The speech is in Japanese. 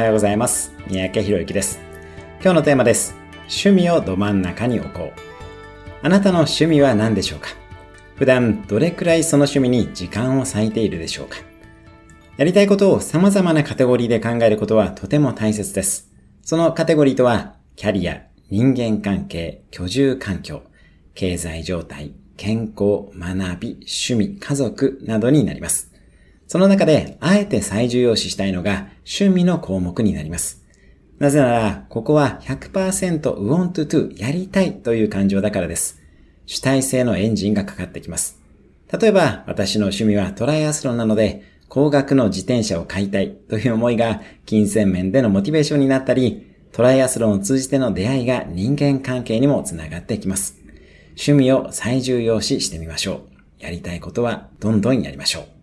はようございます。三宅博之です。今日のテーマです。趣味をど真ん中に置こう。あなたの趣味は何でしょうか？普段どれくらいその趣味に時間を割いているでしょうか？やりたいことを様々なカテゴリーで考えることはとても大切です。そのカテゴリーとは、キャリア、人間関係、居住環境、経済状態、健康、学び、趣味、家族などになります。その中で、あえて最重要視したいのが、趣味の項目になります。なぜなら、ここは100% want to やりたいという感情だからです。主体性のエンジンがかかってきます。例えば、私の趣味はトライアスロンなので、高額の自転車を買いたいという思いが金銭面でのモチベーションになったり、トライアスロンを通じての出会いが人間関係にもつながってきます。趣味を最重要視してみましょう。やりたいことはどんどんやりましょう。